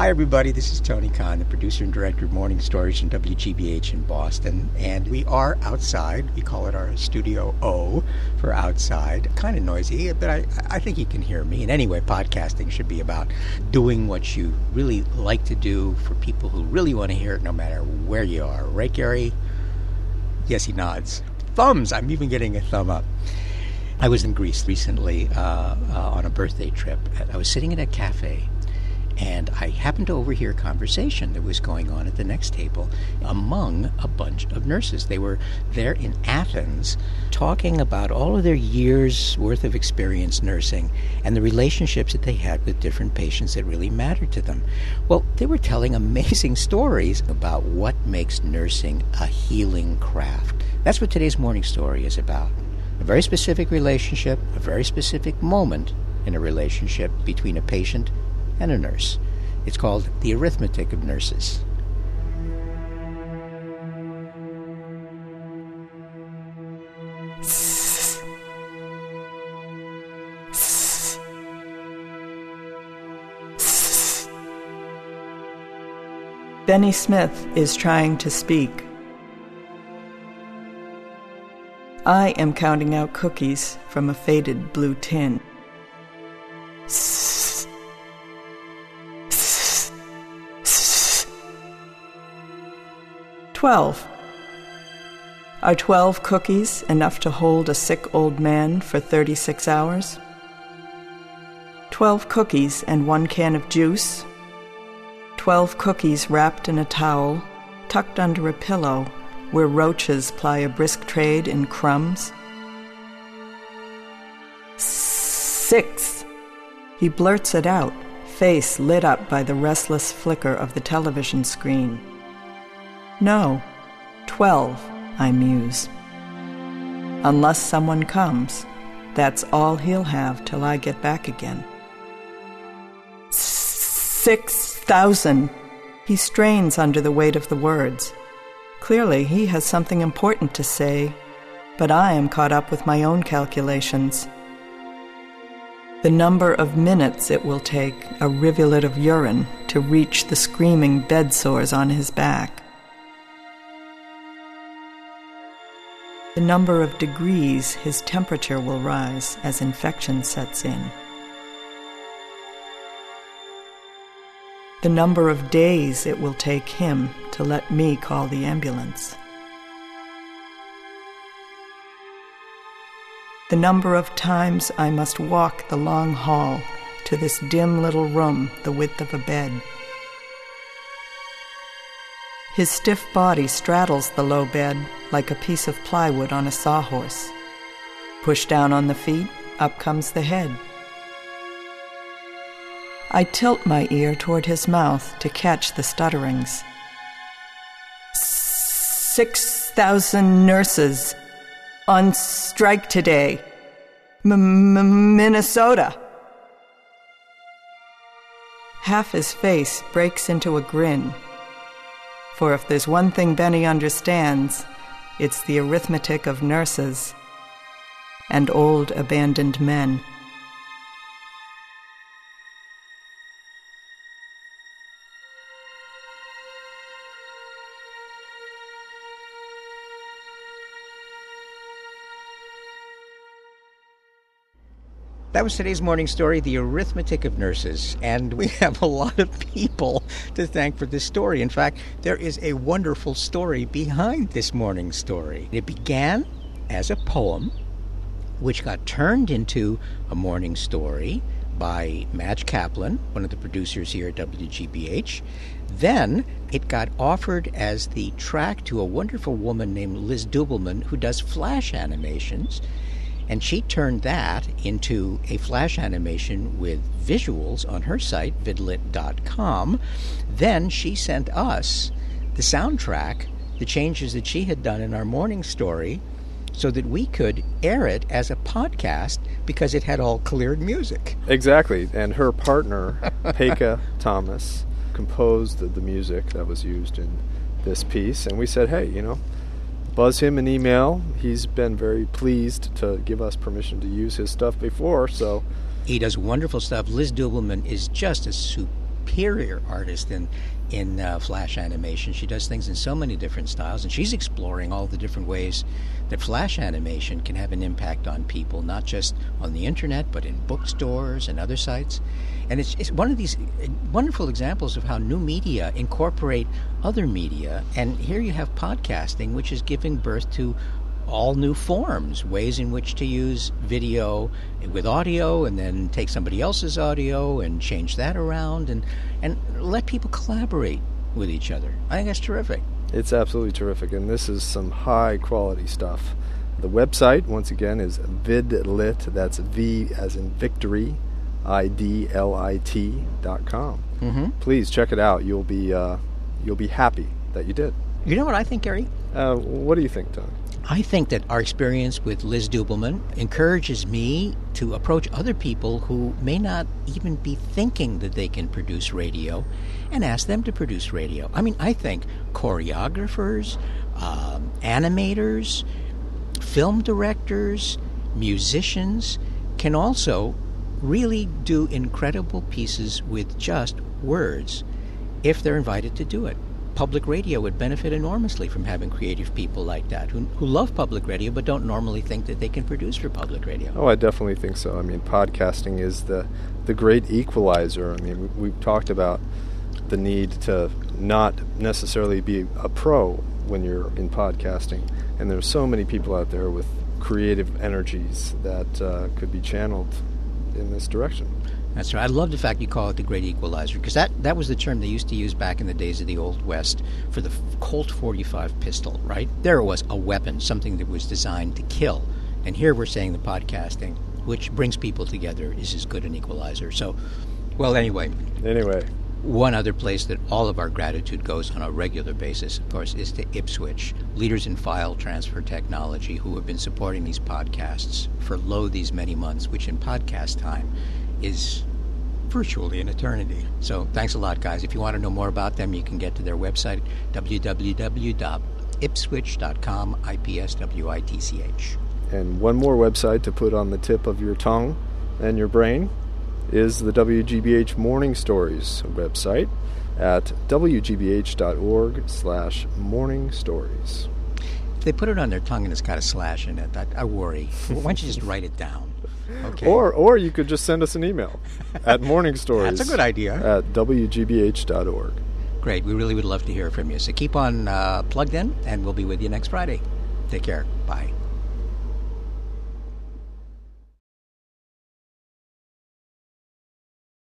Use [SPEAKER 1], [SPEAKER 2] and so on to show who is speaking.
[SPEAKER 1] Hi, everybody. This is Tony Kahn, the producer and director of Morning Stories from WGBH in Boston. And we are outside. We call it our Studio O for outside. Kind of noisy, but I, I think you can hear me. And anyway, podcasting should be about doing what you really like to do for people who really want to hear it, no matter where you are. Right, Gary? Yes, he nods. Thumbs. I'm even getting a thumb up. I was in Greece recently uh, uh, on a birthday trip. I was sitting in a cafe and I happened to overhear a conversation that was going on at the next table among a bunch of nurses. They were there in Athens talking about all of their years' worth of experience nursing and the relationships that they had with different patients that really mattered to them. Well, they were telling amazing stories about what makes nursing a healing craft. That's what today's morning story is about. A very specific relationship, a very specific moment in a relationship between a patient and a nurse. It's called The Arithmetic of Nurses.
[SPEAKER 2] Benny Smith is trying to speak. I am counting out cookies from a faded blue tin. Twelve. Are twelve cookies enough to hold a sick old man for 36 hours? Twelve cookies and one can of juice? Twelve cookies wrapped in a towel, tucked under a pillow where roaches ply a brisk trade in crumbs? Six. He blurts it out, face lit up by the restless flicker of the television screen. No, twelve, I muse. Unless someone comes, that's all he'll have till I get back again. Six thousand! He strains under the weight of the words. Clearly, he has something important to say, but I am caught up with my own calculations. The number of minutes it will take a rivulet of urine to reach the screaming bed sores on his back. The number of degrees his temperature will rise as infection sets in. The number of days it will take him to let me call the ambulance. The number of times I must walk the long hall to this dim little room the width of a bed. His stiff body straddles the low bed like a piece of plywood on a sawhorse. Push down on the feet, up comes the head. I tilt my ear toward his mouth to catch the stutterings. Six thousand nurses on strike today. Minnesota. Half his face breaks into a grin for if there's one thing Benny understands, it's the arithmetic of nurses and old abandoned men.
[SPEAKER 1] That was today's morning story, The Arithmetic of Nurses. And we have a lot of people to thank for this story. In fact, there is a wonderful story behind this morning story. It began as a poem, which got turned into a morning story by Madge Kaplan, one of the producers here at WGBH. Then it got offered as the track to a wonderful woman named Liz Dubelman, who does flash animations. And she turned that into a flash animation with visuals on her site, vidlit.com. Then she sent us the soundtrack, the changes that she had done in our morning story, so that we could air it as a podcast because it had all cleared music.
[SPEAKER 3] Exactly. And her partner, Peka Thomas, composed the, the music that was used in this piece. And we said, hey, you know, buzz him an email. He's been very pleased to give us permission to use his stuff before, so
[SPEAKER 1] he does wonderful stuff. Liz Dubelman is just a superior artist in in uh, flash animation. She does things in so many different styles, and she's exploring all the different ways that flash animation can have an impact on people, not just on the internet, but in bookstores and other sites. And it's, it's one of these wonderful examples of how new media incorporate other media. And here you have podcasting, which is giving birth to all new forms, ways in which to use video with audio and then take somebody else's audio and change that around and, and let people collaborate with each other. I think that's terrific.
[SPEAKER 3] It's absolutely terrific, and this is some high quality stuff. The website, once again, is vidlit. That's V as in victory, I D L I T dot com.
[SPEAKER 1] Mm-hmm.
[SPEAKER 3] Please check it out. You'll be uh, you'll be happy that you did.
[SPEAKER 1] You know what I think, Gary?
[SPEAKER 3] Uh, what do you think, Tom?
[SPEAKER 1] I think that our experience with Liz Dubelman encourages me to approach other people who may not even be thinking that they can produce radio and ask them to produce radio. I mean, I think choreographers, um, animators, film directors, musicians can also really do incredible pieces with just words if they're invited to do it public radio would benefit enormously from having creative people like that who, who love public radio but don't normally think that they can produce for public radio.
[SPEAKER 3] Oh, I definitely think so. I mean, podcasting is the the great equalizer. I mean, we, have talked about the need to not necessarily be a pro when you're in podcasting, and there's so many people out there with creative energies that uh, could be channeled in this direction.
[SPEAKER 1] That's right. I love the fact you call it the Great Equalizer because that, that was the term they used to use back in the days of the Old West for the Colt 45 pistol, right? There it was a weapon, something that was designed to kill. And here we're saying the podcasting, which brings people together, is as good an equalizer. So, well, anyway.
[SPEAKER 3] Anyway.
[SPEAKER 1] One other place that all of our gratitude goes on a regular basis, of course, is to Ipswitch, leaders in file transfer technology who have been supporting these podcasts for lo these many months, which in podcast time is virtually an eternity. So thanks a lot, guys. If you want to know more about them, you can get to their website, www.ipswitch.com, I-P-S-W-I-T-C-H.
[SPEAKER 3] And one more website to put on the tip of your tongue and your brain is the WGBH Morning Stories website at wgbh.org slash morning stories.
[SPEAKER 1] If they put it on their tongue and it's got a slash in it, I, I worry. Why don't you just write it down?
[SPEAKER 3] Okay. Or or you could just send us an email at morning stories.
[SPEAKER 1] That's a good idea.
[SPEAKER 3] At wgbh.org.
[SPEAKER 1] Great. We really would love to hear from you. So keep on uh, plugged in, and we'll be with you next Friday. Take care. Bye.